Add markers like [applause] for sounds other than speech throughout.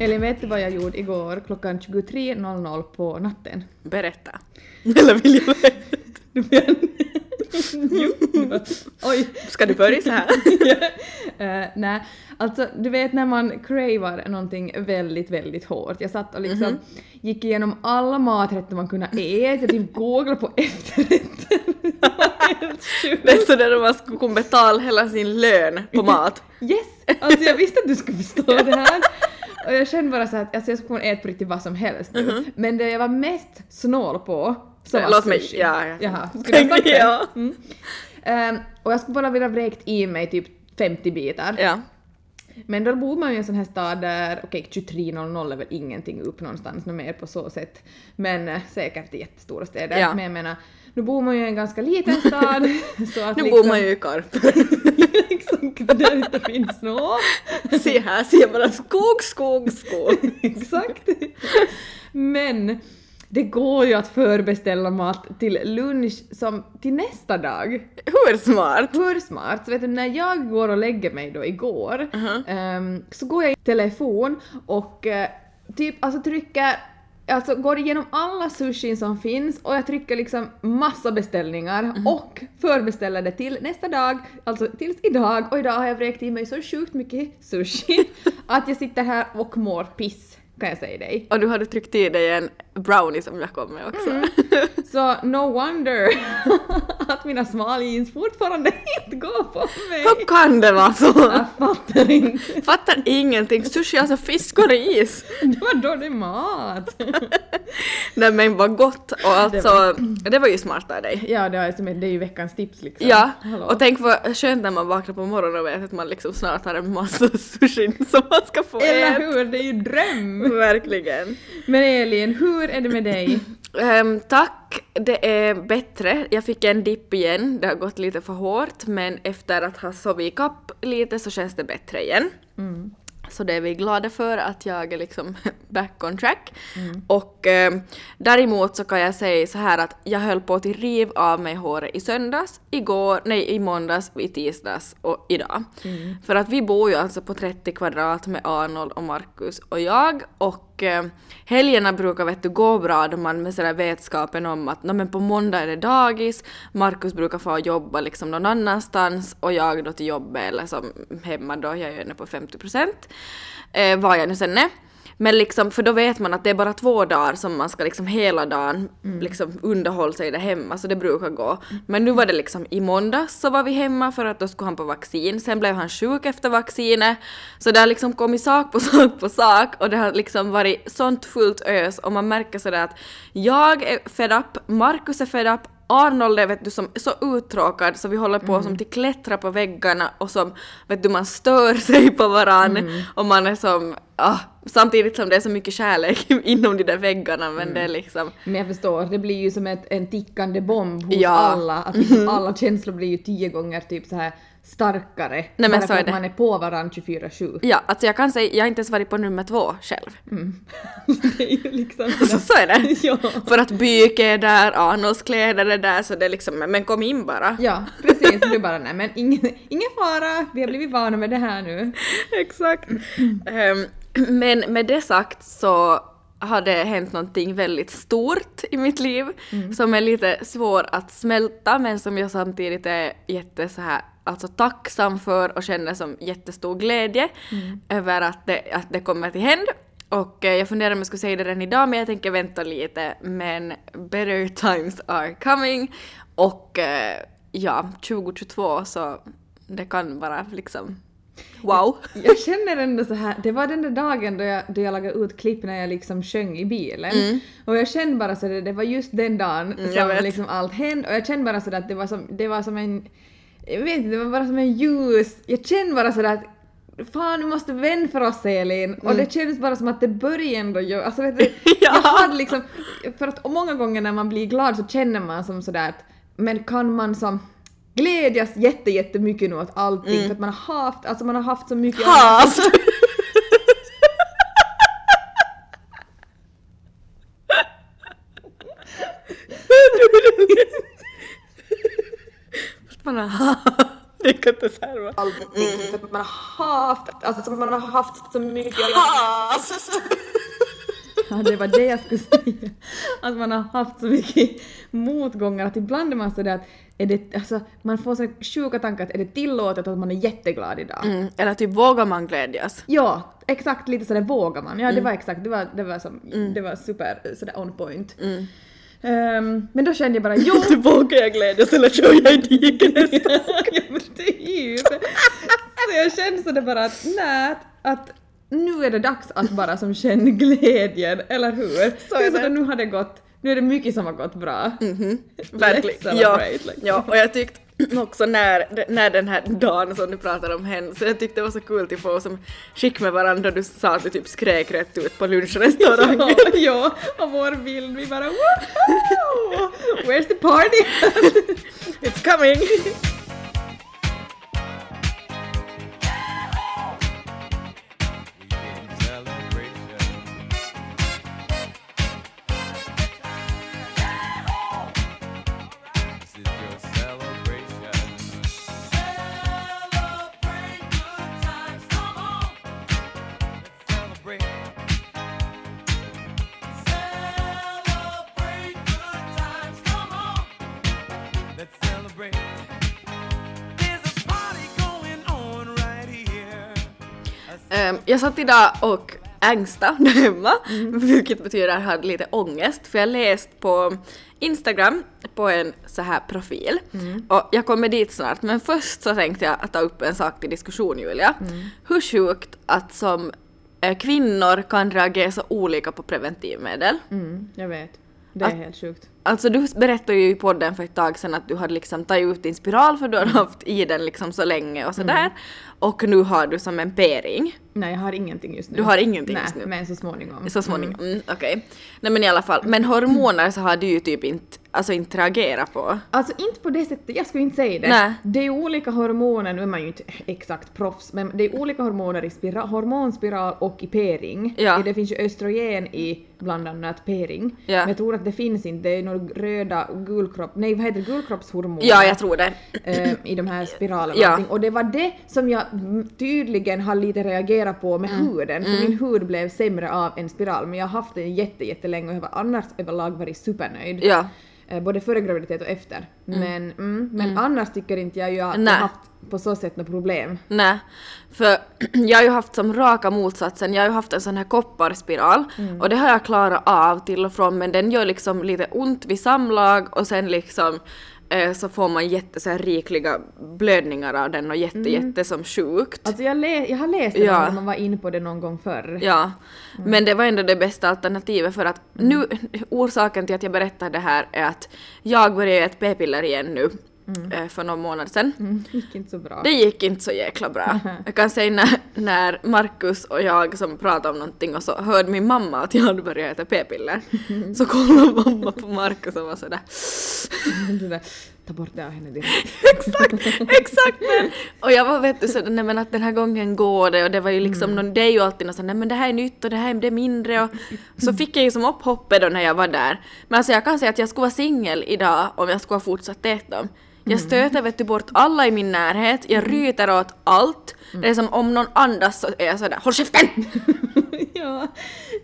Elin, vet du vad jag gjorde igår klockan 23.00 på natten? Berätta. [laughs] Eller vill jag veta? [laughs] Jo, det var- Oj! Ska du börja så här? [laughs] Eh, nej, alltså du vet när man cravar någonting väldigt, väldigt hårt. Jag satt och liksom Mhm. gick igenom alla maträtter man kunde äta, jag typ googlade på efterrätten. [laughs] Det är sådär när man skulle kunna betala hela sin lön på mat. Yes! Alltså jag visste att du skulle förstå det här. Och jag kände bara så att alltså, jag skulle kunna äta på riktigt vad som helst nu. Men det jag var mest snål på var Mhm. Låt mig- sushi. ja, ja. Jaha, [laughs] skulle jag sagt det? Ja. Mm. Ehm, och jag skulle bara vilja vräkt i mig typ 50 bitar. Ja. Men då bor man ju i en sån här stad där, okej 23.00 är väl ingenting upp någonstans mer på så sätt. Men eh, säkert i jättestora städer. Ja. Men jag menar, nu bor man ju i en ganska liten stad. [laughs] så att Nu liksom, bor man ju i Karp. [laughs] Exakt, där inte finns något. Se här jag bara skog, skog, skog. Exakt. Men det går ju att förbeställa mat till lunch som till nästa dag. Hur smart? Hur smart? Så vet du, när jag går och lägger mig då igår ehm, så går jag i telefon och eh, typ alltså trycker Alltså går igenom alla sushin som finns och jag trycker liksom massa beställningar och förbeställer det till nästa dag, alltså tills idag och idag har jag vräkt i mig så sjukt mycket sushi [laughs] att jag sitter här och mår piss kan jag säga dig. Och du hade tryckt i dig en brownie som jag kom med också. [laughs] Så no wonder [laughs] att mina smaljeans fortfarande inte går på mig. Hur kan det vara så? Jag fattar inte. Fattar ingenting. Sushi är alltså fisk och ris. Det var dålig mat. [laughs] Nej men vad gott och alltså det var ju smart av dig. Ja, det är, som, det är ju veckans tips liksom. Ja, Hallå. och tänk vad skönt när man vaknar på morgonen och vet att man liksom snart har en massa sushi som man ska få Eller äta. hur, det är ju dröm! [laughs] Verkligen. Men Elin, hur är det med dig? Ehm, tack, det är bättre. Jag fick en dipp igen, det har gått lite för hårt men efter att ha sovit ikapp lite så känns det bättre igen. Så det är vi glada för att jag är liksom [laughs] back on track. Och ehm, däremot så kan jag säga så här att jag höll på att riva av mig håret i söndags, igår, nej i måndags, i tisdags och idag. För att vi bor ju alltså på 30 kvadrat med Arnold och Marcus och jag och eh, helgerna brukar vet du gå bra då man med sådär vetskapen om att men på måndag är det dagis, Markus brukar få jobba liksom någon annanstans och jag då till jobbet eller som hemma då, jag är ju ändå på 50 procent, eh, vad jag nu sen är. Men liksom, för då vet man att det är bara två dagar som man ska liksom hela dagen liksom underhålla sig där hemma, så det brukar gå. Men nu var det liksom i måndags så var vi hemma för att då skulle han på vaccin, sen blev han sjuk efter vaccinet. Så det har liksom kommit sak på [laughs] sak på sak och det har liksom varit sånt fullt ös och man märker sådär att jag är fed up, Markus är fed up, Arnold är vet du som så uttråkad så vi håller på som till klättra på väggarna och som vet du man stör [laughs] sig på varann och man är som ah, samtidigt som det är så mycket kärlek [laughs] inom de där väggarna men det är liksom Men jag förstår, det blir ju som ett, en tickande bomb hos Ja. alla. Att liksom [laughs] alla känslor blir ju tio gånger typ så här starkare. men bara så för att man är på varandra 24-7. ja alltså jag kan säga jag har inte ens varit på nummer två själv. [laughs] det är ju liksom [laughs] Så, så är det. [laughs] Ja. För att byke är där, Arnolds kläder är där så det är liksom men kom in bara. Ja, precis. Du bara nej men ingen, ingen fara, vi har blivit vana med det här nu. Exakt. Ehm, men med det sagt så har det hänt någonting väldigt stort i mitt liv som är lite svår att smälta men som jag samtidigt är jätte så här alltså tacksam för och känner som jättestor glädje över att det, att det kommer till händ. Och eh, jag funderar om jag skulle säga det redan idag men jag tänker vänta lite men better times are coming och eh, ja, 2022 så det kan vara liksom wow. Jag känner ändå så här, det var den där dagen då jag, då jag lagade ut klipp när jag liksom sjöng i bilen. Och jag kände bara så där, det var just den dagen Mm, jag som liksom allt hände och jag kände bara så att det var som, det var som en, jag vet inte, det var bara som en ljus, jag kände bara så där att Fan, vi måste vända för oss Elin. Och det kändes bara som att det började ändå göra, alltså vet du, [laughs] Ja. jag hade liksom, för att många gånger när man blir glad så känner man som sådär att, men kan man som glädjas jätte, jättemycket nu åt allting för att man har haft, alltså man har haft så mycket Haft! [laughs] [laughs] Man har Det inte särva. allting för att man har haft, alltså som man har haft så mycket. [laughs] Ja, det var det jag skulle säga. Att man har haft så mycket motgångar. Att ibland är man sådär att är det, alltså, man får så sjuka tankar att är det tillåtet att man är jätteglad idag? Mm, eller typ vågar man glädjas? Ja, exakt. Lite sådär vågar man. Ja, det var exakt, det var, det var, som, det var super sådär on point. Ehm, men då kände jag bara [laughs] jo, vågar jag glädjas eller kör jag i diket nästa men typ. Så jag kände sådär bara att nej, att nu är det dags att bara som känna glädjen, eller hur? Så är det. det. Nu har det gått, nu är det mycket som har gått bra. Verkligen. Let's Ja, celebrate, liksom. ja, och jag tyckte [clears throat] också när, när den här dagen som du pratar om hände, så jag tyckte det var så kul att få som skick med varandra, du sa att du typ skrek rätt ut på lunchrestaurangen. [laughs] Ja, ja, och vår bild, vi bara woho! Where's the party? [laughs] It's coming! [laughs] jag satt idag och ängsta [laughs] där hemma, vilket betyder att jag hade lite ångest, för jag läste på Instagram på en så här profil och jag kommer dit snart men först så tänkte jag att ta upp en sak till diskussion Julia. Hur sjukt att som eh, kvinnor kan reagera så olika på preventivmedel. Mm, jag vet. Det är Att- helt sjukt. Alltså du berättade ju i podden för ett tag sedan att du hade liksom tagit ut din spiral för du hade haft i den liksom så länge och sådär. Och nu har du som en p-ring. Nej, jag har ingenting just nu. Du har ingenting Nej, just nu? men så småningom. Så småningom, mm, okej. Nej men i alla fall, men hormoner så har du ju typ inte, alltså inte reagerat på. Alltså inte på det sättet, jag skulle inte säga det. Nej. Det är olika hormoner, nu är man ju inte exakt proffs, men det är olika hormoner i spira, hormonspiral och i p-ring. Ja. Det finns ju östrogen i bland annat p-ring. Ja. Men jag tror att det finns inte, det är röda gulkropp, nej vad heter det, gulkroppshormoner. Ja, jag tror det. eh, i de här spiralerna. Ja. och allting. Och det var det som jag mm, tydligen har lite reagerat på med Mm. huden, för min hud blev sämre av en spiral, men jag har haft den jätte, jättelänge och jag har annars överlag varit supernöjd. Ja. Mm. Eh, både före graviditet och efter. Men, mm, men annars tycker inte jag att jag har haft på så sätt något problem. Nej, för [clears throat] jag har ju haft som raka motsatsen, jag har ju haft en sån här kopparspiral och det har jag klarat av till och från men den gör liksom lite ont vid samlag och sen liksom så får man jätte så här rikliga blödningar av den och jätte jätte som sjukt. Alltså jag, jag har läst det Ja. när man var inne på det någon gång förr. Ja, men det var ändå det bästa alternativet för att nu, orsaken till att jag berättar det här är att jag började ett p-piller igen nu eh, för någon månad sedan. Mm, gick inte så bra. Det gick inte så jäkla bra. Jag kan säga när, när Markus och jag som pratade om någonting och så hörde min mamma att jag hade börjat äta p-piller. Så kollade [laughs] mamma på Markus och var sådär Ta bort det av henne direkt. [laughs] exakt, exakt men. Och jag var vet du så nej men att den här gången går det och det var ju liksom någon, det är ju alltid något sånt, nej men det här är nytt och det här är det mindre och så fick jag ju som upp hoppet då när jag var där. Men alltså jag kan säga att jag skulle vara singel idag om jag skulle ha fortsatt äta dem. Jag stöter vet du bort alla i min närhet, jag ryter åt allt. Det är som om någon andas så är jag sådär HÅLL KÄFTEN! [laughs] ja,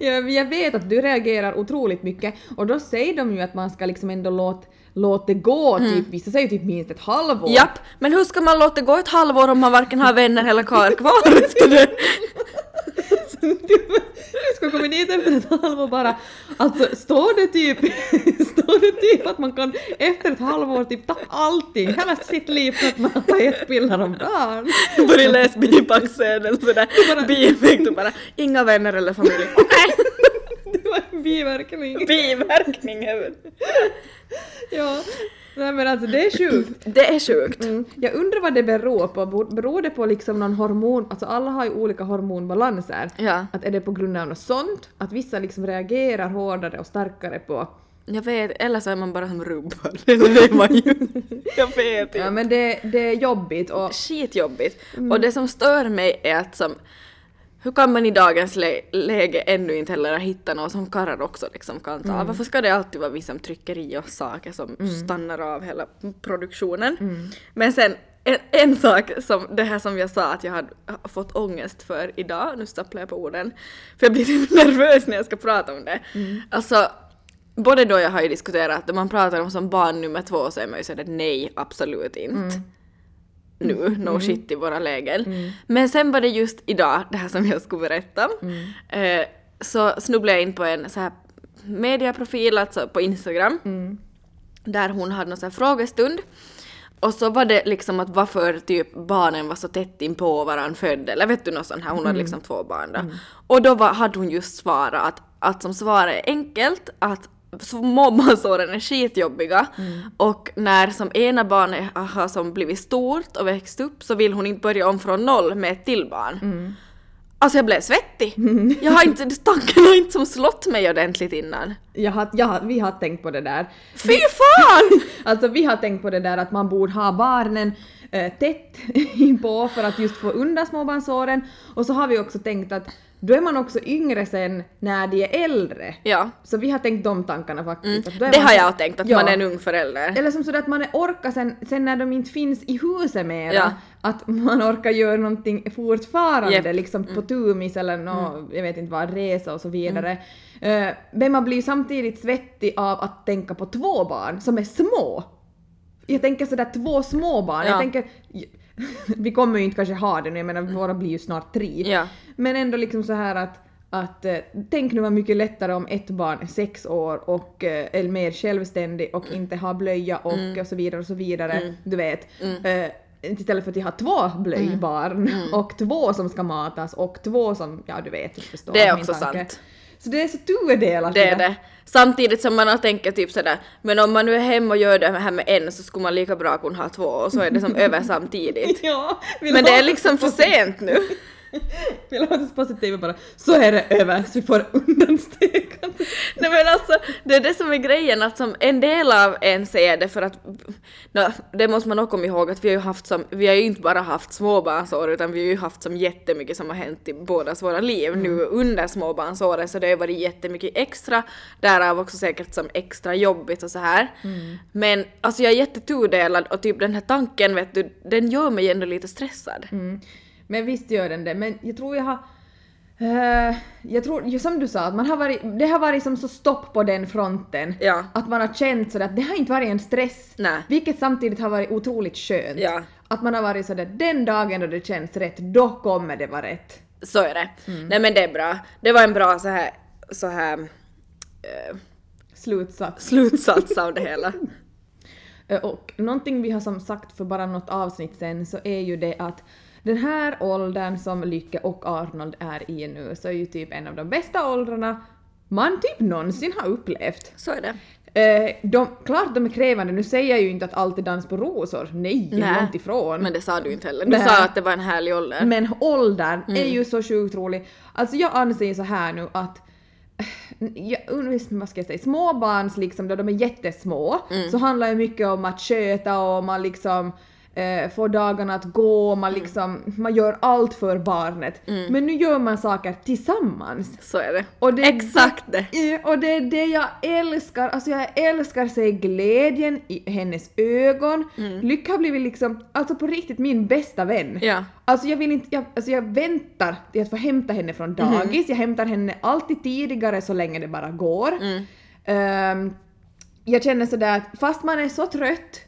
jag, jag vet att du reagerar otroligt mycket. Och då säger de ju att man ska liksom ändå låta låt det gå, typ, vissa säger typ minst ett halvår. Japp, men hur ska man låta det gå ett halvår om man varken har vänner eller karl kvar efter det? Du ska komma dit efter ett halvår bara, alltså står det typ, står det typ att man kan efter ett halvår typ ta allting, hela sitt liv för att man har ett piller om dagen? Börja läsa bipacksedeln sådär, bieffekt och bara inga vänner eller familj. Okej! Det var en biverkning. Biverkning även. Ja. Nej men alltså det är sjukt. [laughs] Det är sjukt. Mm. Jag undrar vad det beror på. Beror det på liksom någon hormon, alltså alla har ju olika hormonbalanser. Ja. Att är det på grund av något sånt? Att vissa liksom reagerar hårdare och starkare på... Jag vet, eller så är man bara som rubbad. [laughs] Det är man ju. Jag vet Ja inte. men det, det är jobbigt och... Skitjobbigt. Och det som stör mig är att som hur kan man i dagens lä- läge ännu inte heller hitta någon som karlar också liksom kan ta? Varför ska det alltid vara vi som trycker i oss saker som stannar av hela produktionen? Men sen en, en sak som det här som jag sa att jag hade fått ångest för idag, nu stapplar jag på orden, för jag blir typ [laughs] nervös när jag ska prata om det. Alltså både då jag har ju diskuterat, när man pratar om som barn nummer två så är man ju sådär nej, absolut inte nu, no shit i våra lägen. Men sen var det just idag, det här som jag skulle berätta, eh, så snubblade jag in på en så här mediaprofil, alltså på Instagram, där hon hade någon så här frågestund. Och så var det liksom att varför typ barnen var så tätt in på varandra födda, eller vet du något sånt här, hon hade liksom två barn då. Och då var, hade hon just svarat att, att som svar är enkelt, att småbarnsåren är skitjobbiga och när som ena barnet har som blivit stort och växt upp så vill hon inte börja om från noll med ett till barn. Alltså jag blev svettig. Jag har inte, [laughs] tanken har inte som slått mig ordentligt innan. Jag har, jag har, vi har tänkt på det där. Fy fan! [laughs] Alltså vi har tänkt på det där att man borde ha barnen eh, tätt [laughs] inpå för att just få undan småbarnsåren. Och så har vi också tänkt att då är man också yngre sen när de är äldre. Ja. Så vi har tänkt de tankarna faktiskt. är Det har så- jag tänkt, att Ja. man är en ung förälder. Eller som sådär att man är orkar sen, sen när de inte finns i huset mera, Ja. att man orkar göra någonting fortfarande. Mm. liksom på tumis eller nå, jag vet inte vad, resa och så vidare. Eh, men man blir samtidigt svettig av att tänka på två barn som är små. Jag tänker sådär två små barn, Ja. jag tänker [laughs] vi kommer ju inte kanske ha det nu, jag menar våra blir ju snart tre. Mm. Ja. Men ändå liksom så här att, att eh, tänk nu vad mycket lättare om ett barn är sex år och eh, är mer självständig och Mm. inte har blöja och, och så vidare och så vidare. Du vet. Eh, istället för att jag har två blöjbarn Mm. och två som ska matas och två som, ja du vet, du förstår Det är också tanke. sant. Så det är så tudelat. Det är det. Samtidigt som man har tänkt typ sådär, men om man nu är hemma och gör det här med en så skulle man lika bra kunna ha två och så är det som [laughs] över samtidigt. Ja, Men det är liksom för sent nu. [laughs] Vi låter positiva bara. Så är det över så vi får undanstökande. Nej men alltså, det är det som är grejen att som en del av en ser det för att, nå, det måste man också komma ihåg att vi har ju haft som, vi har ju inte bara haft småbarnsår utan vi har ju haft som jättemycket som har hänt i bådas våra liv nu under småbarnsåren så det har ju varit jättemycket extra, därav också säkert som extra jobbigt och så här. Men alltså jag är jättetudelad och typ den här tanken vet du, den gör mig ändå lite stressad. Mm. Men visst gör den det, men jag tror jag har... eh, jag tror, som du sa, att man har varit, det har varit som så stopp på den fronten. Ja. Att man har känt sådär att det har inte varit en stress. Nej. Vilket samtidigt har varit otroligt skönt. Ja. Att man har varit sådär, den dagen då det känns rätt, då kommer det vara rätt. Så är det. Nej men det är bra. Det var en bra så här, så här eh, Slutsats. slutsats av det hela. [laughs] Eh, Och någonting vi har som sagt för bara något avsnitt sen så är ju det att den här åldern som Lycke och Arnold är i nu så är ju typ en av de bästa åldrarna man typ någonsin har upplevt. Så är det. Eh, de, klart de är krävande, nu säger jag ju inte att allt är dans på rosor, nej, Nej, långt ifrån. Men det sa du inte heller. Du Nej. sa att det var en härlig ålder. Men åldern är Mm. ju så sjukt rolig. Alltså jag anser så här nu att eh, jag, vad ska jag säga, småbarns liksom då de är jättesmå Mm. så handlar det mycket om att sköta och man liksom eh, får dagarna att gå, man Mm. liksom, man gör allt för barnet. Men nu gör man saker tillsammans. Så är det. Och det Exakt det. Och det är det jag älskar, alltså jag älskar se glädjen i hennes ögon. Lycka har blivit liksom, alltså på riktigt min bästa vän. Mm. Ja. Alltså jag vill inte, jag, alltså jag väntar till att få hämta henne från Mm. dagis, jag hämtar henne alltid tidigare så länge det bara går. Mm. Ehm, jag känner sådär att fast man är så trött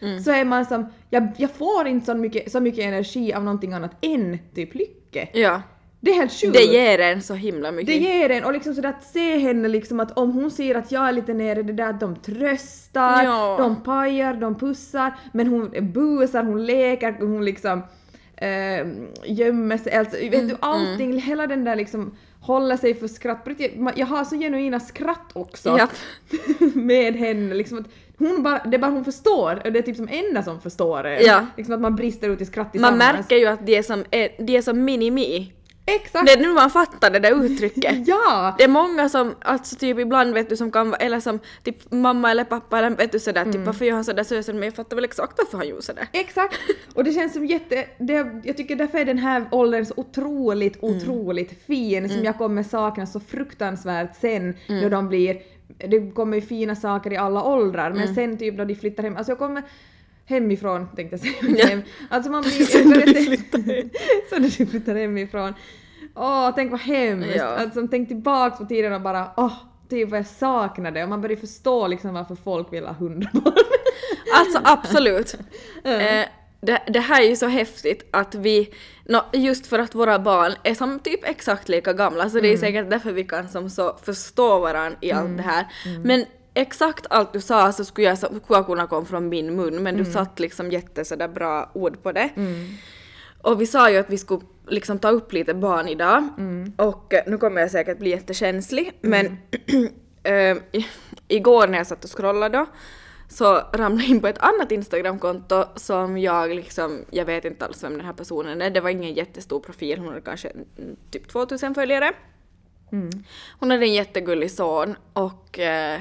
Mm. så är man som, jag, jag får inte så mycket, så mycket energi av någonting annat än typ lycke. Ja. Det är helt sjukt. Det ger en så himla mycket. Det ger en och liksom sådär att se henne liksom att om hon ser att jag är lite nere, det där att de tröstar, Ja. de pajar, de pussar, men hon busar, hon leker, hon liksom eh, gömmer sig, alltså vet Mm, du allting, hela den där liksom håller sig för skratt. Jag har så genuina skratt också Japp. [laughs] med henne liksom att hon bara, det är bara hon förstår, och det är typ som enda som förstår en. Ja. Liksom att man brister ut i skratt Man tillsammans. märker ju att de är som, är, de är som mini-mi. Exakt! Det är nu man fattar det där uttrycket. [laughs] Ja! Det är många som, alltså typ ibland vet du som kan vara, eller som typ mamma eller pappa eller vet du sådär Mm. typ varför gör han sådär säger men jag fattar väl exakt varför han gjorde sådär. Exakt! Och det känns som jätte... Det, jag tycker därför är den här åldern så otroligt, Mm. otroligt fin som jag kommer sakna så fruktansvärt sen Mm. när de blir... Det kommer ju fina saker i alla åldrar men Mm. sen typ då de flyttar hem, alltså jag kommer hemifrån tänkte jag säga. Hem. Alltså man blir... [laughs] Så när de [laughs] flyttar hem. när de flyttar hemifrån. Åh, tänk vad hemskt! Ja. Alltså tänk tillbaks på tiden och bara åh, typ vad jag saknade och man börjar förstå liksom varför folk vill ha hundbarn. Alltså absolut. [laughs] eh, det, det här är ju så häftigt att vi, nå, just för att våra barn är som typ exakt lika gamla så det är säkert därför vi kan som så förstå varandra i allt det här. Men exakt allt du sa så skulle jag, skulle jag kunna komma från min mun men du satt liksom jätte sådär bra ord på det. Och vi sa ju att vi skulle liksom ta upp lite barn idag. Och eh, nu kommer jag säkert bli jättekänslig men [clears throat] i- igår när jag satt och scrollade då så ramlade jag in på ett annat Instagramkonto som jag liksom, jag vet inte alls vem den här personen är, det var ingen jättestor profil, hon hade kanske mm, typ 2000 följare. Hon hade en jättegullig son och eh,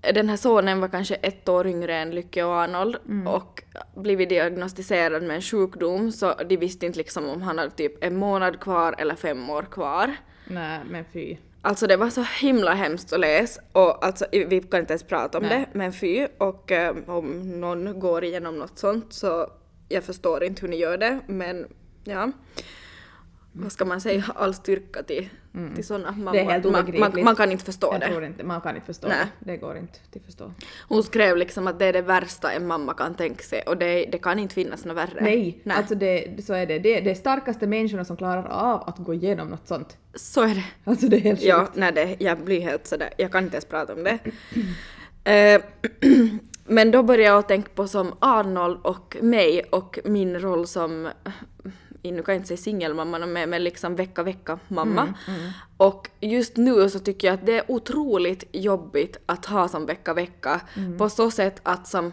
den här sonen var kanske ett år yngre än Lykke och Arnold och blivit diagnostiserad med en sjukdom så de visste inte liksom om han hade typ en månad kvar eller fem år kvar. Nej men fy. Alltså det var så himla hemskt att läsa och alltså vi kan inte ens prata om Nej. det men fy och eh, om någon går igenom något sånt så jag förstår inte hur ni gör det men ja. Vad ska man säga, all styrka till, till sådana mammor. Mm. Det är helt man, man, man kan inte förstå Jag det. tror inte, man kan inte förstå Nej. det. Det går inte till förstå. Hon skrev liksom att det är det värsta en mamma kan tänka sig och det, det kan inte finnas något värre. Nej, Nej. alltså det, så är det. det. Det är starkaste människorna som klarar av att gå igenom något sånt. Så är det. Alltså det är helt Ja, sjukt. nej, det, jag blir helt sådär, jag kan inte ens prata om det. [clears throat] Eh, [clears throat] men då började jag tänka på som Arnold och mig och min roll som, nu kan jag inte säga singelmamma men, men liksom vecka vecka mamma. Och just nu så tycker jag att det är otroligt jobbigt att ha som vecka vecka på så sätt att som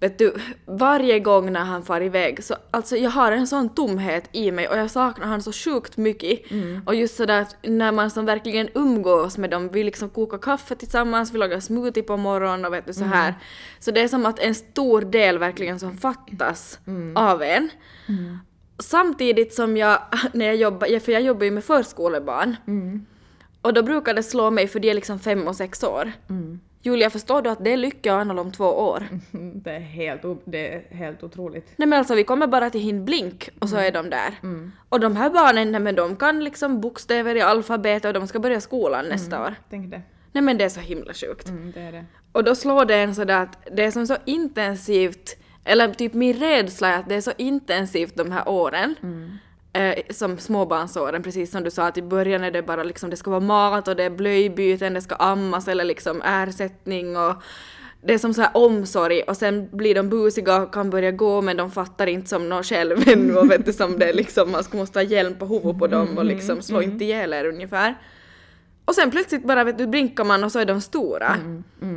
Vet du, varje gång när han far iväg så alltså jag har en sån tomhet i mig och jag saknar han så sjukt mycket. Och just sådär att när man som verkligen umgås med dem, vi liksom kokar kaffe tillsammans, vi lagar smoothie på morgonen och vet du så här. Så det är som att en stor del verkligen som fattas av en. Samtidigt som jag, [laughs] när jag jobbar, för jag jobbar ju med förskolebarn. Och då brukar det slå mig för de är liksom fem och sex år. Julia, förstår du att det är Lycke och Arnold om två år? [laughs] Det är helt, det är helt otroligt. Nej men alltså vi kommer bara till hin blink och så är de där. Och de här barnen, nej men de kan liksom bokstäver i alfabetet och de ska börja skolan nästa år. Tänk det. Nej men det är så himla sjukt. Mm, det är det. Och då slår det en sådär att det är som så intensivt, eller typ min rädsla är att det är så intensivt de här åren. Eh, som småbarnsåren, precis som du sa att i början är det bara liksom det ska vara mat och det är blöjbyten, det ska ammas eller liksom ersättning och det är som så här omsorg och sen blir de busiga och kan börja gå men de fattar inte som någon själv [laughs] ännu och vet du som det är liksom man ska måste ha hjälm på huvudet på dem och liksom slå inte ihjäl er ungefär. Och sen plötsligt bara vet du blinkar man och så är de stora.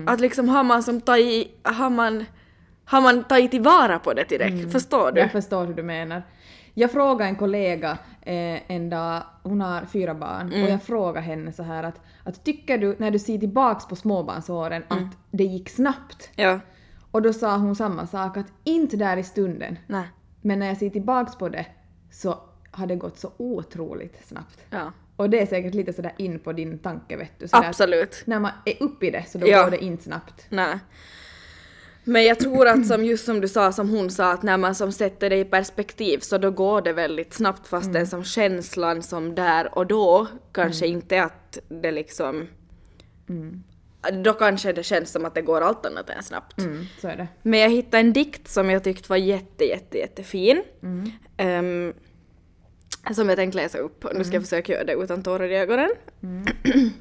Att liksom har man som tagit, har man, har man tagit tillvara på det tillräckligt, förstår du? Jag förstår hur du menar. Jag frågade en kollega eh, en dag, hon har fyra barn, Mm. och jag frågade henne så här att, att tycker du när du ser tillbaks på småbarnsåren Mm. att det gick snabbt? Ja. Och då sa hon samma sak, att inte där i stunden, Nej. men när jag ser tillbaks på det så har det gått så otroligt snabbt. Ja. Och det är säkert lite sådär in på din tanke vet du. Sådär Absolut. När man är uppe i det så då Ja. går det inte snabbt. Nej. Men jag tror att som [clears throat] just som du sa, som hon sa, att när man som sätter det i perspektiv så då går det väldigt snabbt fast den som känslan som där och då kanske inte att det liksom... Då kanske det känns som att det går allt annat än snabbt. Mm, så är det. Men jag hittade en dikt som jag tyckte var jätte, jätte, jättefin. Ehm, som jag tänkte läsa upp. Och nu ska jag försöka göra det utan tårar i ögonen. [clears throat]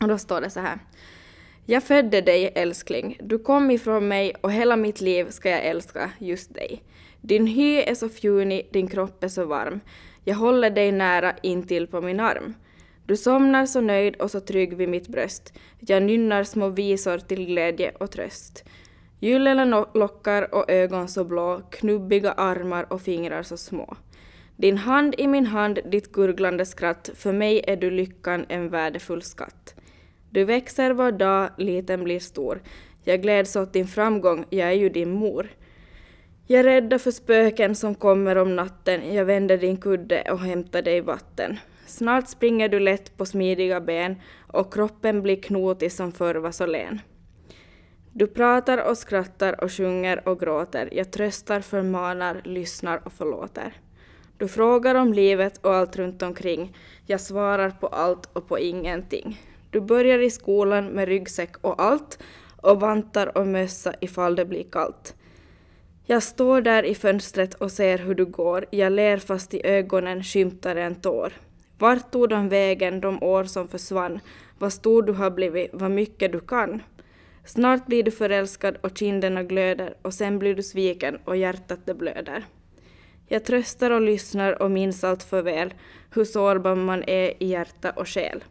och då står det så här. Jag födde dig älskling, du kom ifrån mig och hela mitt liv ska jag älska just dig. Din hy är så fjunig, din kropp är så varm. Jag håller dig nära intill på min arm. Du somnar så nöjd och så trygg vid mitt bröst. Jag nynnar små visor till glädje och tröst. Gyllene lockar och ögon så blå, knubbiga armar och fingrar så små. Din hand i min hand, ditt gurglande skratt, för mig är du lyckan en värdefull skatt. Du växer var dag, liten blir stor. Jag gläds åt din framgång, jag är ju din mor. Jag är rädda för spöken som kommer om natten, jag vänder din kudde och hämtar dig vatten. Snart springer du lätt på smidiga ben och kroppen blir knotig som förr var så len. Du pratar och skrattar och sjunger och gråter, jag tröstar, förmanar, lyssnar och förlåter. Du frågar om livet och allt runt omkring, jag svarar på allt och på ingenting. Du börjar i skolan med ryggsäck och allt och vantar och mössa ifall det blir kallt. Jag står där i fönstret och ser hur du går. Jag ler fast i ögonen skymtar en tår. Vart tog de vägen de år som försvann? Vad stor du har blivit, vad mycket du kan. Snart blir du förälskad och kinderna glöder och sen blir du sviken och hjärtat det blöder. Jag tröstar och lyssnar och minns allt för väl hur sårbar man är i hjärta och själ.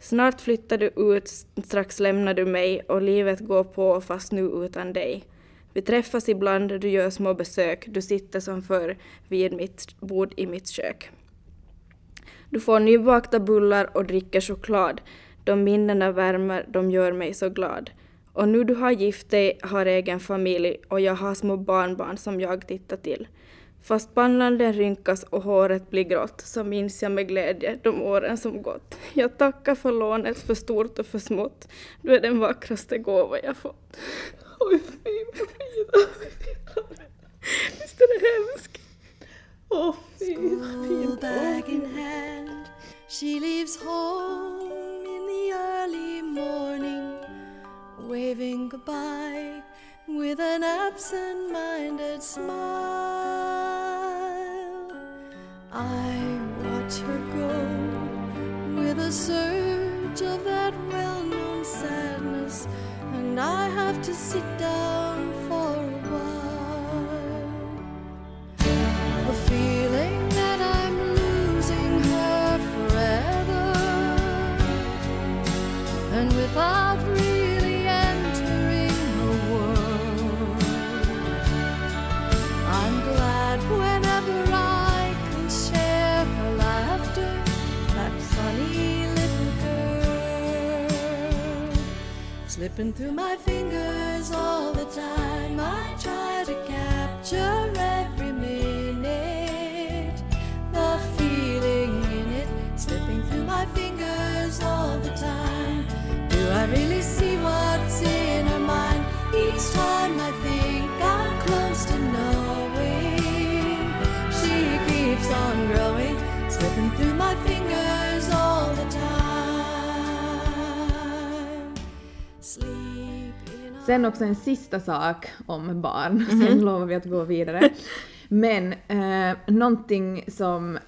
Snart flyttar du ut, strax lämnar du mig och livet går på fast nu utan dig. Vi träffas ibland, du gör små besök, du sitter som förr vid mitt bord i mitt kök. Du får nybakta bullar och dricker choklad. De minnena värmer, de gör mig så glad. Och nu du har gift dig, har egen familj och jag har små barnbarn som jag tittar till. Fast pannan den rynkas och håret blir grått så minns jag med glädje de åren som gått. Jag tackar för lånet för stort och för smått. Du är den vackraste gåva jag fått. Oj, fy vad fint. Visst är det hemskt? Åh, fy vad fint. bag in hand, she leaves home in the early morning, waving goodbye with an absent minded smile. I watch her go with a surge of that well known sadness, and I have to sit down for a while. The feeling that I'm losing her forever, and without Slipping through my fingers all the time, I try to capture Sen också en sista sak om barn, sen lovar vi att gå vidare. [laughs] Men eh, någonting som,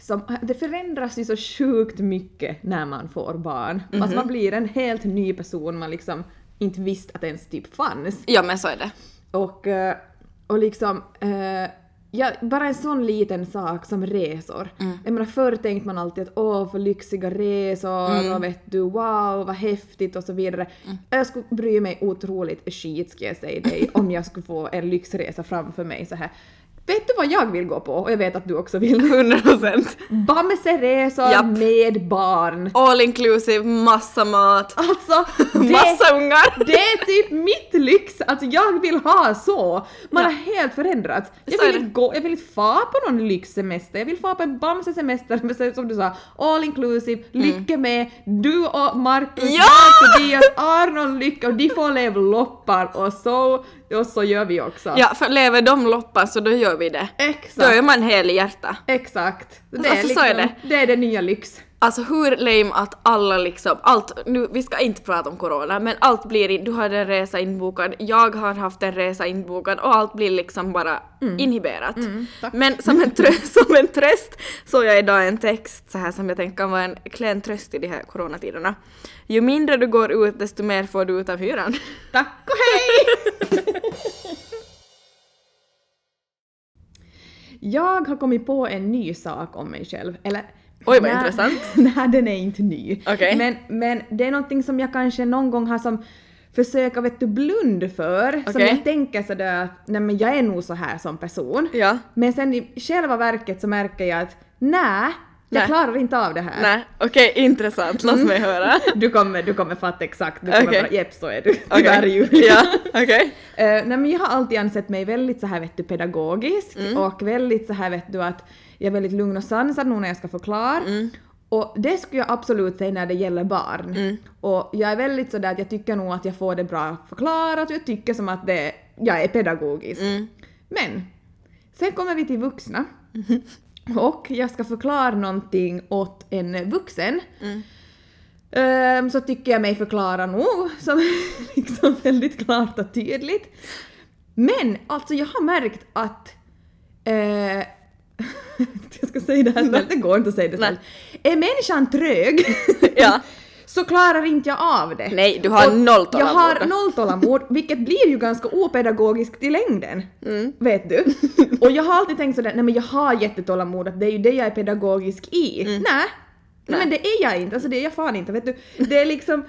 som... Det förändras ju så sjukt mycket när man får barn. Alltså man blir en helt ny person man liksom inte visste att ens typ fanns. Ja men så är det. Och, eh, och liksom, eh, ja, bara en sån liten sak som resor. Jag menar förr tänkte man alltid att åh för lyxiga resor och vet du wow vad häftigt och så vidare. Jag skulle bry mig otroligt skit ska jag säga dig om jag skulle få en lyxresa framför mig så här. Vet du vad jag vill gå på? Och jag vet att du också vill. [laughs] 100%. Bamseresor Japp. med barn. All inclusive, massa mat, Alltså, [laughs] det, massa ungar. det är typ mitt lyx, alltså jag vill ha så. Man har helt förändrats. Jag vill, inte gå, jag vill inte få på någon lyxsemester, jag vill få på en Bamse-semester [laughs] som du sa, all inclusive, lycka med, du och Markus, Ja! Tobias, Arnold Lycka och de får leva loppar och så, [laughs] och så gör vi också. Ja, för lever de loppar så då gör vi det. Då Exakt. är man hel i hjärta. Exakt. Det är, Alltså, så liksom, är det. det är det nya lyx. Alltså hur lame att alla liksom, allt, nu, vi ska inte prata om corona, men allt blir, in, du har en resa inbokad, jag har haft en resa inbokad och allt blir liksom bara inhiberat. tack. men som en, tröst, [laughs] som en tröst såg jag idag en text så här som jag tänker kan vara en klen tröst i de här coronatiderna. Ju mindre du går ut desto mer får du ut av hyran. [laughs] Tack och [laughs] hej! Jag har kommit på en ny sak om mig själv, eller Oj, vad intressant. [laughs] Nej, den är inte ny. Okej. Men, men det är någonting som jag kanske någon gång har som försöka vet du blund för. Som Okej. jag tänker sådär att nej men jag är nog så här som person. Ja. Men sen i själva verket så märker jag att nej, jag klarar inte av det här. Nej, okej, intressant. Låt mig höra. [laughs] Du kommer, du kommer fatta exakt, du kommer Okej. bara jepp så är du. Tyvärr Julia. Ja, [laughs] okej. Eh, nej men jag har alltid ansett mig väldigt så här vet du pedagogisk Mm. och väldigt så här vet du att jag är väldigt lugn och sansad nog när jag ska förklara. Mm. Och det skulle jag absolut säga när det gäller barn. Mm. Och jag är väldigt sådär att jag tycker nog att jag får det bra förklarat och jag tycker som att det, jag är pedagogisk. Mm. Men sen kommer vi till vuxna. Och jag ska förklara någonting åt en vuxen. Mm. Ehm, så tycker jag mig förklara nog, som [laughs] liksom väldigt klart och tydligt. Men alltså jag har märkt att... Eh, [laughs] jag ska säga det här snällt, det går inte att säga det snällt. Är människan trög Ja. [laughs] så klarar inte jag av det. Nej, du har Och noll Jag har tålamod. noll tålamod, vilket blir ju ganska opedagogiskt i längden. Mm. Vet du? [laughs] Och jag har alltid tänkt sådär, nej men jag har jättetålamod, att det är ju det jag är pedagogisk i. Nej. Mm. Nej. Nej. men det är jag inte, alltså det är jag fan inte, vet du. Det är liksom...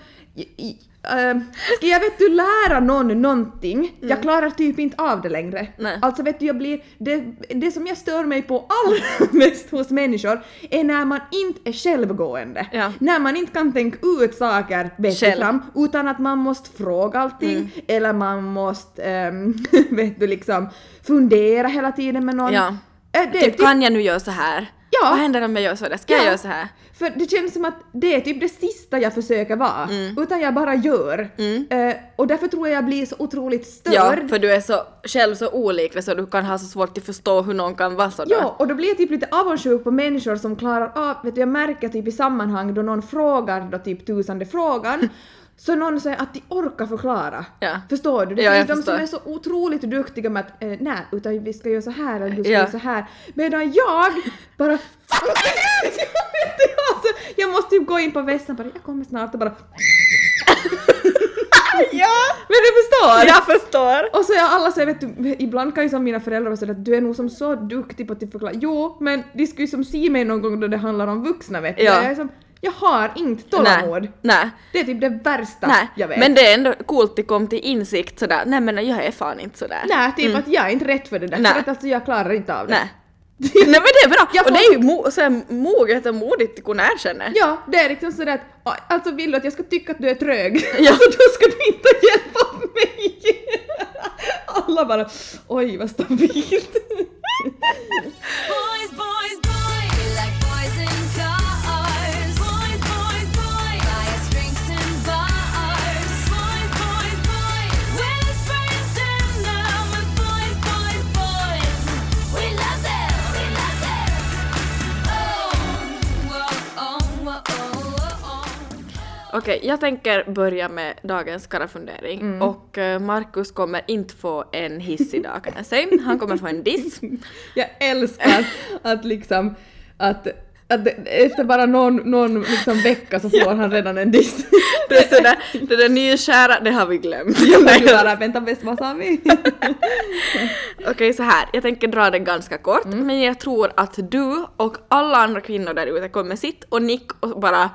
ehm, ska jag vet du lära någon någonting, jag klarar typ inte av det längre. Mm. Nej. Alltså vet du, jag blir... Det, det som jag stör mig på allra [laughs] mest hos människor är när man inte är självgående. Ja. När man inte kan tänka ut saker Själv. fram utan att man måste fråga allting Mm. eller man måste ehm, [laughs] vet du liksom fundera hela tiden med någon. Ja. Eh, Det är Typ, kan jag nu göra så här? Ja. Vad händer om jag gör så där? Ska jag Ja. göra så här? För det känns som att det är typ det sista jag försöker vara, Mm. utan jag bara gör. Eh, och därför tror jag jag blir så otroligt störd. Ja, för du är så, själv så olik så du kan ha så svårt att förstå hur någon kan vara sådär. Ja, och då blir jag typ lite avundsjuk på människor som klarar av, vet du, jag märker typ i sammanhang då någon frågar då typ tusende frågan, [laughs] så någon säger att de orkar förklara. Ja. Förstår du? Det Ja, finns de förstår. som är så otroligt duktiga med att eh, nej, utan vi ska göra så här eller du ska Ja. göra så här. Medan jag bara jag, vet inte, alltså, jag måste typ gå in på vässan bara jag kommer snart och bara [laughs] ja! Men du förstår? Jag förstår! Och så är alla så vet du, ibland kan ju som mina föräldrar sådär att du är nog som så duktig på att typ förklara. Jo, men de skulle ju som se mig någon gång då det handlar om vuxna vet du. Ja. Jag är som, jag har inte tålamod. Nej, nej, Det är typ det värsta nej. jag vet. Men det är ändå coolt att komma till insikt sådär, nej men jag är fan inte sådär. Nej, typ att jag är inte rätt för det där. Nej. För att alltså jag klarar inte av det. Nej. [laughs] nej men det är bra! Jag Och det är ju mo- så här moget och modigt att kunna erkänna. Ja, det är liksom sådär att alltså vill du att jag ska tycka att du är trög, [laughs] Ja. så då ska du inte hjälpa mig! [laughs] Alla bara oj vad stabilt. Boys, boys, boys, Okej, jag tänker börja med dagens karafundering Mm. och eh, Markus kommer inte få en hiss idag kan jag säga. Han kommer få en diss. [laughs] Jag älskar att liksom att, att efter bara någon, någon liksom vecka så får han redan en diss. [laughs] Det är sådär, det där nykära, det har vi glömt. [laughs] Jag bara vänta vad sa vi? Okej, så här. Jag tänker dra det ganska kort, Mm. men jag tror att du och alla andra kvinnor där ute kommer sitta och nick och bara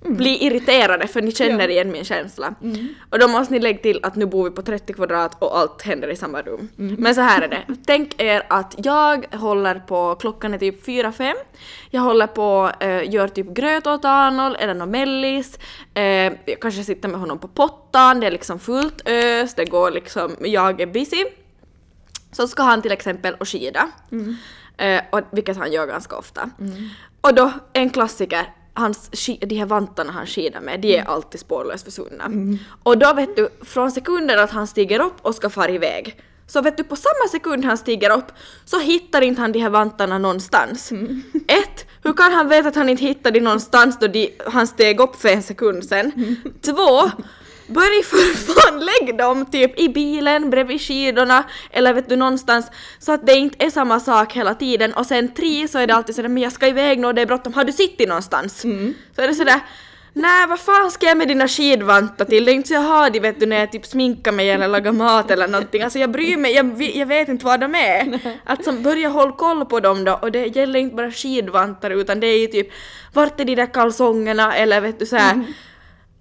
bli irriterade för ni känner Mm. Ja. Mm. igen min känsla. Och då måste ni lägga till att nu bor vi på 30 kvadrat och allt händer i samma rum. Mm. Men så här är det. Tänk er att jag håller på, klockan är typ 4-5, jag håller på, eh, gör typ gröt åt Arnold eller någon mellis, eh, jag kanske sitter med honom på pottan, det är liksom fullt ös, det går liksom, jag är busy. Så ska han till exempel och skida, eh, och, vilket han gör ganska ofta. Och då, en klassiker, hans, de här vantarna han skidar med, de är alltid spårlöst försvunna. Och då vet du, från sekunden att han stiger upp och ska fara iväg, så vet du på samma sekund han stiger upp så hittar inte han de här vantarna någonstans. [laughs] Ett, hur kan han veta att han inte hittade de någonstans då de, han steg upp för en sekund sen? Två, Börja för fan lägg dem typ i bilen bredvid skidorna eller vet du någonstans så att det inte är samma sak hela tiden och sen tre så är det alltid sådär men jag ska iväg nu och det är bråttom, har du suttit någonstans? Så är det sådär Nej, vad fan ska jag med dina skidvantar till? Det är inte så jag har de vet du när jag typ sminkar mig eller lagar mat eller någonting. Alltså jag bryr mig, jag, jag vet inte vad de är. [laughs] Alltså börja hålla koll på dem då och det gäller inte bara skidvantar utan det är ju typ vart är de där kalsongerna eller vet du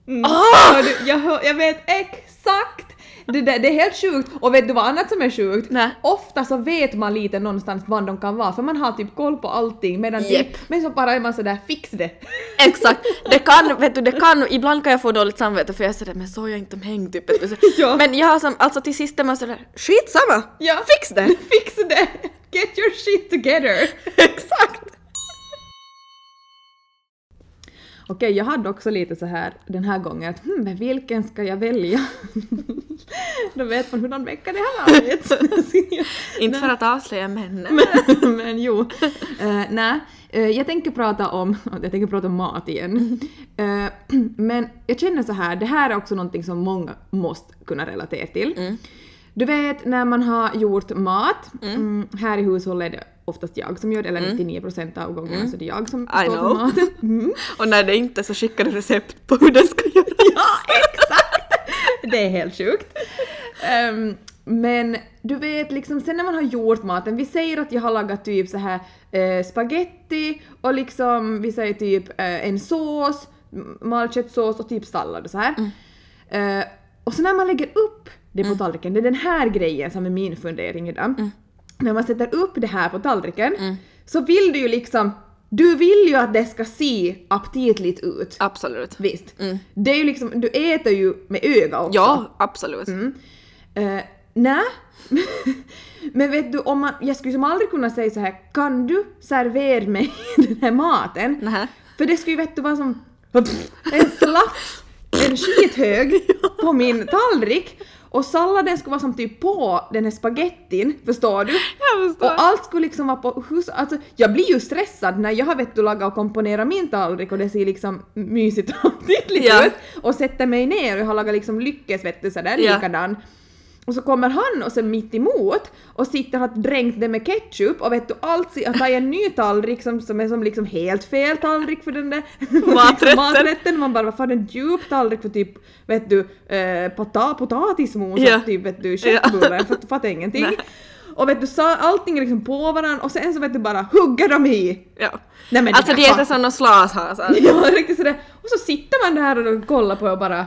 såhär Ah! Du, jag, hör, jag vet exakt! Det, där, det är helt sjukt. Och vet du vad annat som är sjukt? Nej. Ofta så vet man lite någonstans var de kan vara för man har typ koll på allting medan Japp. typ, men så bara är man sådär fix det. Exakt, det kan, vet du, det kan, ibland kan jag få dåligt samvete för jag sådär men såg jag inte om häng typ. Ja. Men jag har som, alltså till sist är man sådär skitsamma! Ja. Fix det! [laughs] fix det! Get your shit together! [laughs] Exakt! Okej, jag hade också lite så här den här gången att hmm, men vilken ska jag välja? [laughs] Då vet man hurdan vecka det har varit. [laughs] [laughs] Inte för att avslöja männen. men, men jo. Uh, nej, eh, jag tänker prata om, jag tänker prata om mat igen. Eh, [clears throat] men jag känner så här, det här är också någonting som många måste kunna relatera till. Du vet när man har gjort mat, mm, här i hushållet oftast jag som gör det, eller 99% av gångerna så är det jag som I står för know. maten. Mm. [laughs] Och när det inte så skickar du recept på hur den ska göras. [laughs] Ja, exakt! Det är helt sjukt. Ehm, men du vet liksom sen när man har gjort maten, vi säger att jag har lagat typ så här eh, spaghetti och liksom vi säger typ eh, en sås, m- malköttsås och typ sallad och så här. Eh, och så när man lägger upp det på tallriken, det är den här grejen som är min fundering idag. När man sätter upp det här på tallriken så vill du ju liksom, du vill ju att det ska se aptitligt ut. Absolut. Visst. Det är ju liksom, du äter ju med öga också. Ja, absolut. Mm. Uh, Nej. [laughs] Men vet du, om man, jag skulle som aldrig kunna säga så här, kan du servera mig [laughs] den här maten? Nähä. För det skulle ju vet du vara som [laughs] en slafs, en skithög på min tallrik och salladen skulle vara som typ på den här spagettin, förstår du? [laughs] Jag förstår. Och allt skulle liksom vara på hus... Alltså jag blir ju stressad när jag har vet du lagat och komponerat min tallrik och det ser liksom mysigt [laughs] och aptitligt Ja. ut och sätter mig ner och jag har lagat liksom lyckes vet du sådär Ja. likadan. Och så kommer han och så mitt emot och sitter och har dränkt det med ketchup och vet du allt att ta en ny tallrik som, som är som liksom helt fel tallrik för den där [laughs] Maträtten. maträtten. Man bara vad fan en djup tallrik för typ vet du eh, pota, potatismos Ja. och typ vet du köttbullar, jag fatt- fattar ingenting. Nej. Och vet du, så allting är liksom på varandra och sen så vet du bara hugger de i. Ja. Nej, men alltså det är som någon slashasar. Ja, riktigt sådär. Och så sitter man där och kollar på och bara...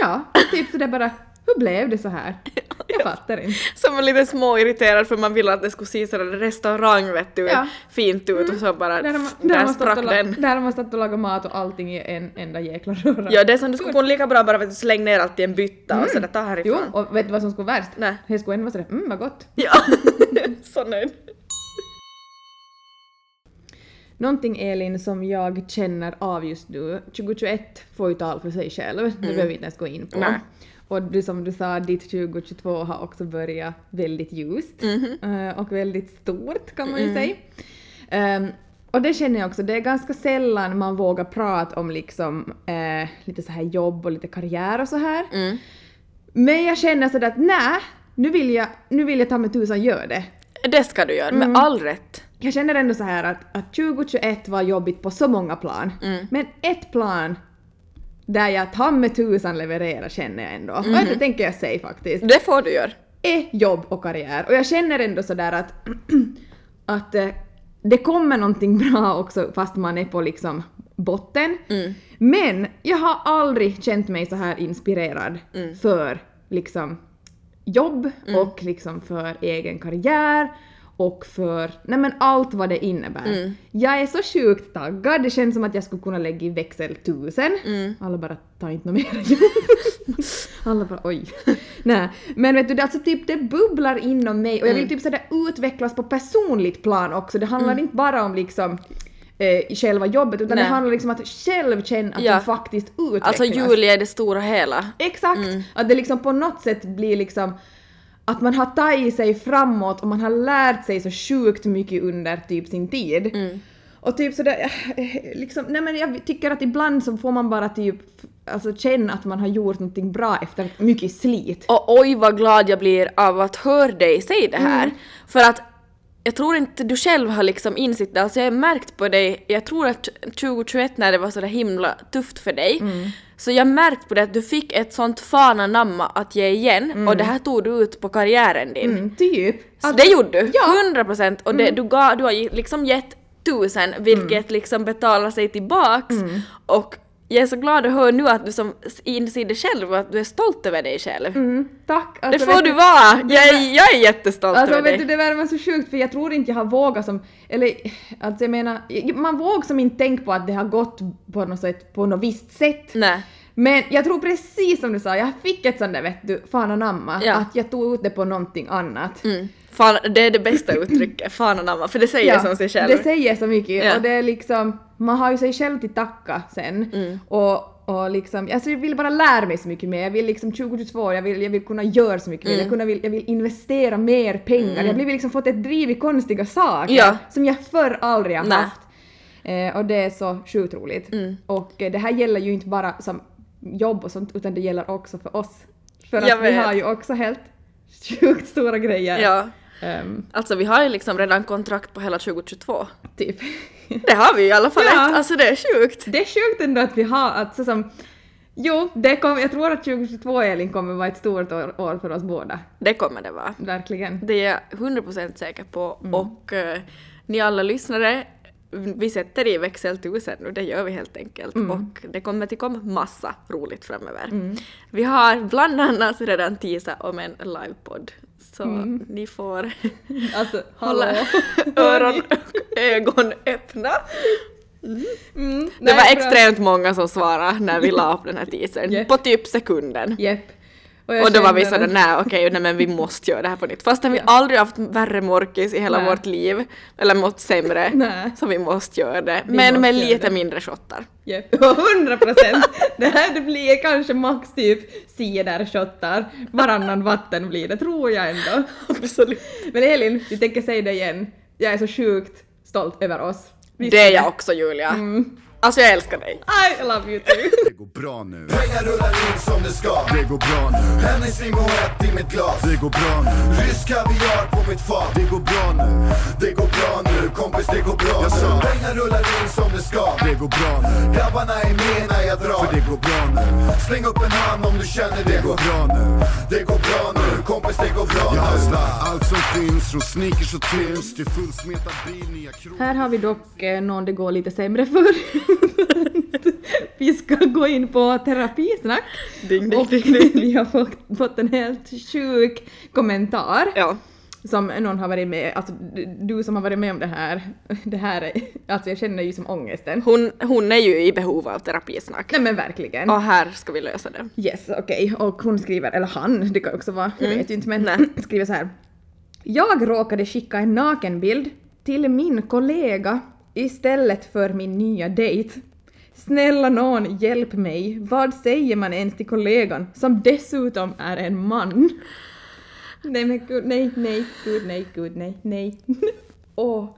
Ja, typ sådär bara... Hur blev det så här? [laughs] Jag fattar inte. Som är lite småirriterad för man ville att det skulle se sådär restaurang vet du, Ja. fint ut och så bara Där man, där där sprack och, den. där har man stått och lagat mat och allting i en enda jäkla röra. Ja det är som du skulle kunna lika bra bara vet du, släng ner allt i en bytta och sådär ta Jo, härifrån. och vet du vad som skulle vara värst? Nej. Det skulle ändå vara sådär, mm vad gott. Ja, [laughs] så nöjd. Någonting Elin som jag känner av just nu, 2021 får ju tala för sig själv, det behöver vi inte ens gå in på. Nej. Och du som du sa, ditt 2022 har också börjat väldigt ljust eh, och väldigt stort kan man ju säga. Ehm, och det känner jag också, det är ganska sällan man vågar prata om liksom eh, lite så här jobb och lite karriär och så här. Mm. Men jag känner sådär att nej, nu vill jag, nu vill jag ta med tusan göra det. Det ska du göra, Mm. med all rätt. Jag känner ändå så här att, att 2021 var jobbigt på så många plan. Mm. Men ett plan där jag ta med tusan levererar känner jag ändå. Mhm. Och det tänker jag säga faktiskt. Det får du göra. Är jobb och karriär. Och jag känner ändå sådär att, [clears throat] att eh, det kommer någonting bra också fast man är på liksom botten. Mm. Men jag har aldrig känt mig så här inspirerad Mm. för liksom jobb och liksom för egen karriär och för nej men allt vad det innebär. Mm. Jag är så sjukt taggad, det känns som att jag skulle kunna lägga i växel tusen. Mm. Alla bara ta inte något mer. [laughs] Alla bara oj. [laughs] nej, men vet du, det, alltså typ det bubblar inom mig och jag vill typ sådär utvecklas på personligt plan också. Det handlar inte bara om liksom eh, själva jobbet utan Nej. det handlar liksom om att själv känna att Ja. jag faktiskt utvecklas. Alltså Julia är det stora hela. Exakt! Att det liksom på något sätt blir liksom att man har tagit sig framåt och man har lärt sig så sjukt mycket under typ sin tid. Och typ sådär, eh, liksom, nej men jag tycker att ibland så får man bara typ alltså känna att man har gjort någonting bra efter mycket slit. Och oj vad glad jag blir av att höra dig säga det här. Mm. För att jag tror inte du själv har liksom insett det, alltså jag har märkt på dig, jag tror att 2021 när det var så där himla tufft för dig, Mm. Så jag har märkt på det att du fick ett sånt fan anamma att ge igen och det här tog du ut på karriären din. Mm, typ. Så det gjorde du, Ja. 100 procent och det, du, gav, du har liksom gett tusen vilket liksom betalar sig tillbaks och jag är så glad att höra nu att du som inser det själv och att du är stolt över dig själv. Mm, tack. Det Alltså, får vet du vara! Jag är, jag är jättestolt Alltså över vet dig. du, det värmer så sjukt för jag tror inte jag har vågat som, eller alltså jag menar, man vågar som inte tänka på att det har gått på något sätt, på något visst sätt. Nej. Men jag tror precis som du sa, jag fick ett sånt där vet du, fan anamma, Ja. att jag tog ut det på någonting annat. Mm. Fan, det är det bästa [clears throat] uttrycket, fan anamma, för det säger som sig själv. Det säger så mycket Ja. och det är liksom, man har ju sig själv till tacka sen. Mm. Och, och liksom, alltså jag vill bara lära mig så mycket mer. Jag vill liksom 2022, jag vill, jag vill kunna göra så mycket mer. Mm. Jag, kunna vill, jag vill investera mer pengar. Jag har liksom fått ett driv i konstiga saker Ja. som jag förr aldrig har Nej. haft. Eh, och det är så sjukt roligt. Mm. Och eh, det här gäller ju inte bara som jobb och sånt utan det gäller också för oss. För att vi har ju också helt [laughs] sjukt stora grejer. Ja. Ehm, Alltså vi har ju liksom redan kontrakt på hela 2022. typ. [laughs] Det har vi i alla fall Ja. ett, alltså det är sjukt. Det är sjukt ändå att vi har att så som Jo, det kom, jag tror att 2022 Elin kommer vara ett stort år, år för oss båda. Det kommer det vara. Verkligen. Det är jag 100% säker på Mm. och eh, ni alla lyssnare, vi sätter i växel 1000 nu, det gör vi helt enkelt Mm. och det kommer att komma massa roligt framöver. Vi har bland annat redan teasat om en livepodd så ni får [laughs] Alltså, [laughs] hålla [laughs] öron och ögon öppna. Mm, Det nej, var bra. extremt många som svarade när vi la upp den här teasern, Japp. på typ sekunden. Jepp. Jag Och då var vi sådär, nej okej, nej men vi [laughs] måste göra det här på nytt. Fastän vi aldrig haft värre morkis i hela Nej. vårt liv, eller mått sämre, [laughs] Nej. så vi måste göra det. Vi men med lite det. mindre shottar. Jepp. 100 [laughs] procent! det här det blir kanske max typ cidershottar. Varannan vatten blir det, tror jag ändå. Absolut. Men Elin, vi tänker säga det igen. Jag är så sjukt stolt över oss. Visst Det är jag också Julia. Mm. Alltså jag älskar dig. I love you too. Det går bra nu. Pengar rullar in som det ska Det går bra nu. Hennessy Moët i mitt glas Det går bra nu. Rysk kaviar på mitt fat Det går bra nu. Det går bra nu, kompis det går bra Jag nu sa. Pengar rullar in som det ska Det går bra nu. Grabbarna är med när jag drar För det går bra nu. Släng upp en hand om du känner det Det går bra nu. Det går bra nu, kompis det går bra Jag nu allt som finns från sneakers och tims till fullsmetad bil, nya krog. Här har vi dock eh, någon det går lite sämre för. [laughs] vi ska gå in på terapisnack. Ding, ding, och ding, [laughs] ding. vi har fått, fått en helt sjuk kommentar. Ja. Som någon har varit med, alltså du- som har varit med om det här, det här är, alltså jag känner ju som ångesten. Hon, hon är ju i behov av terapisnack. Nej men verkligen. Och här ska vi lösa det. Yes, okej. Och hon skriver, eller han, det kan också vara, jag vet ju inte men, Nej. [clears throat] skriver så här. Jag råkade skicka en nakenbild till min kollega istället för min nya dejt. Snälla någon, hjälp mig. Vad säger man ens till kollegan som dessutom är en man? Nej men gud, nej, nej, gud, nej, gud, nej, nej. Åh.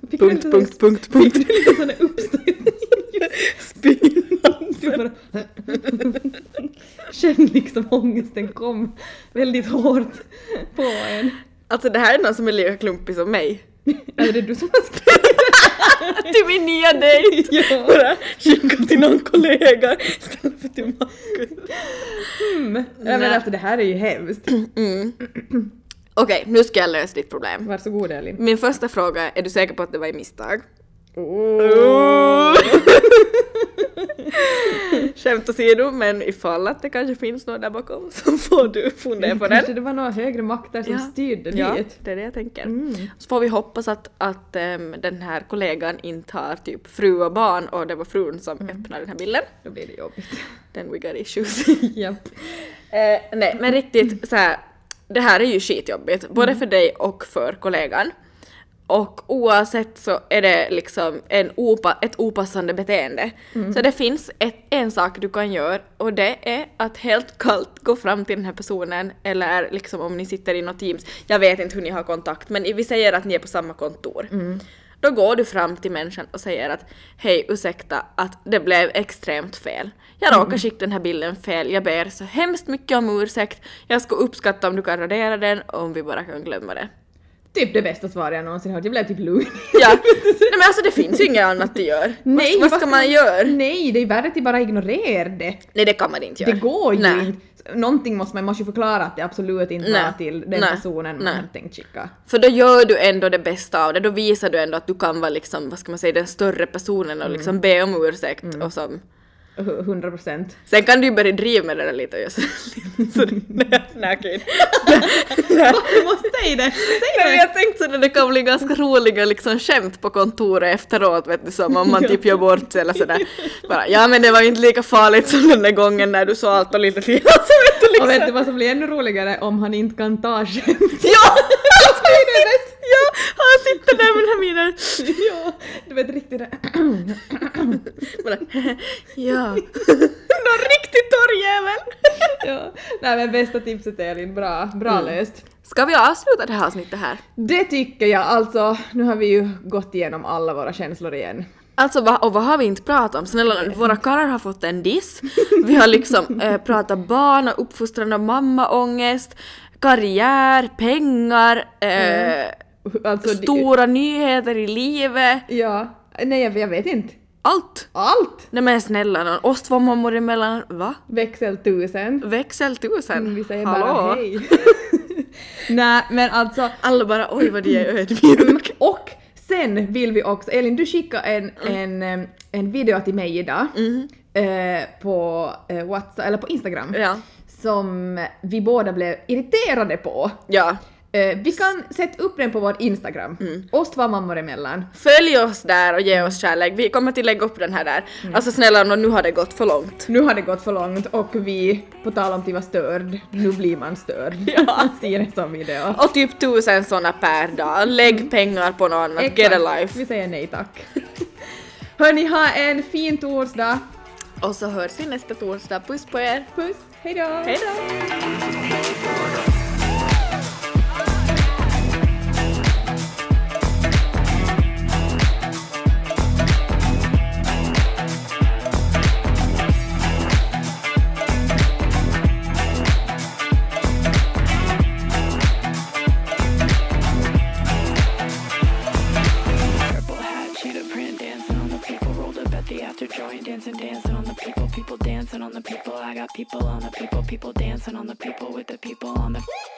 Du Punkt, punkt, punkt, punkt. Fick du lite sån där uppstötning? Känn liksom ångesten kom väldigt hårt på en. Alltså det här är någon som är lika klumpig som mig. [laughs] Är det du som har skrivit? [laughs] till min nya dejt! [laughs] Ja. Bara skicka till någon kollega istället för till Marcus. Mm. Ja, men alltså det här är ju hemskt. Okej, nu ska jag lösa ditt problem. Varsågod Elin. Min första fråga är, är du säker på att det var i misstag? Oh. [laughs] Skämt åsido, men ifall att det kanske finns någon där bakom [laughs] så får du fundera på Kanske den. det var några högre makter som Ja. styrde Ja, dit. det är det jag tänker. Mm. Så får vi hoppas att, att ehm, den här kollegan inte har typ fru och barn och det var frun som Mm. öppnade den här bilden. Då blir det jobbigt. [laughs] Then we got issues. Japp. Eh, nej, men riktigt så här, det här är ju skitjobbigt, både för dig och för kollegan. Och oavsett så är det liksom en opa, ett opassande beteende. Så det finns ett, en sak du kan göra och det är att helt kallt gå fram till den här personen eller liksom om ni sitter i något Teams, jag vet inte hur ni har kontakt men vi säger att ni är på samma kontor. Då går du fram till människan och säger att hej ursäkta att det blev extremt fel. Jag råkade skicka den här bilden fel, jag ber så hemskt mycket om ursäkt. Jag skulle uppskatta om du kan radera den och om vi bara kan glömma det. Typ det bästa svaret jag någonsin hört. Jag blev typ lugn. Ja. [laughs] Nej men alltså det finns ju inget annat du gör. Nej, vad, vad ska man göra? Nej, det är värre att bara ignorera det. Nej det kan man inte göra. Det går ju Nej. inte. Någonting måste man, måste ju förklara att det absolut inte Nej. var till den Nej. personen man Nej. hade tänkt skicka. För då gör du ändå det bästa av det, då visar du ändå att du kan vara liksom, vad ska man säga, den större personen och liksom be om ursäkt och som... 100 procent. Sen kan du ju börja driva med det där lite och göra så... så nej, nej okej. Du måste säga det! Säg Nej, det! jag tänkte så att det kan bli ganska roliga liksom skämt på kontoret efteråt vet du som om man typ gör bort sig eller sådär. Bara ja men det var ju inte lika farligt som den där gången när du sa allt och lite till. [laughs] Alltså vet du Och liksom. vet du vad som blir ännu roligare? Om han inte kan ta skämt. Ja! [laughs] det är bäst! Ja, han sitter där med den här minen. [laughs] ja, du vet riktigt det. Bara, [laughs] ja. [laughs] Någon riktigt torr jävel. ja. Nej men bästa tipset Elin, bra, bra löst. Ska vi avsluta det här avsnittet här? Det tycker jag, alltså nu har vi ju gått igenom alla våra känslor igen. Alltså va, och vad har vi inte pratat om? Snälla våra karlar har fått en diss. Vi har liksom eh, pratat barn och uppfostran och mammaångest, karriär, pengar, eh, Alltså, det- stora nyheter i livet. Ja, nej jag, jag vet inte. Allt! Allt! Nej men snälla nån, oss två mammor emellan, va? Växel tusen. Växeltusen? Mm, vi säger Hallå? bara hej. [laughs] nej men alltså, Alla bara oj vad de är ödmjuka. och sen vill vi också, Elin du skickade en, en, em, en video till mig idag eh, på eh, WhatsApp, eller på Instagram Ja. som vi båda blev irriterade på. Ja. Eh, vi kan sätta upp den på vår Instagram, oss två mammor emellan. Följ oss där och ge oss kärlek. Vi kommer att lägga upp den här där. Alltså snälla nu har det gått för långt. Nu har det gått för långt och vi, på tal om att vara störd, nu blir man störd. Ja. Ser en sån video. Och typ tusen såna per dag. Lägg pengar på något annat. Get a life. Vi säger nej tack. Hörni, ha en fin torsdag. Och så hörs vi nästa torsdag. Puss på er! Puss, hejdå! Hejdå! People on the people. People dancing on the people with the people on the.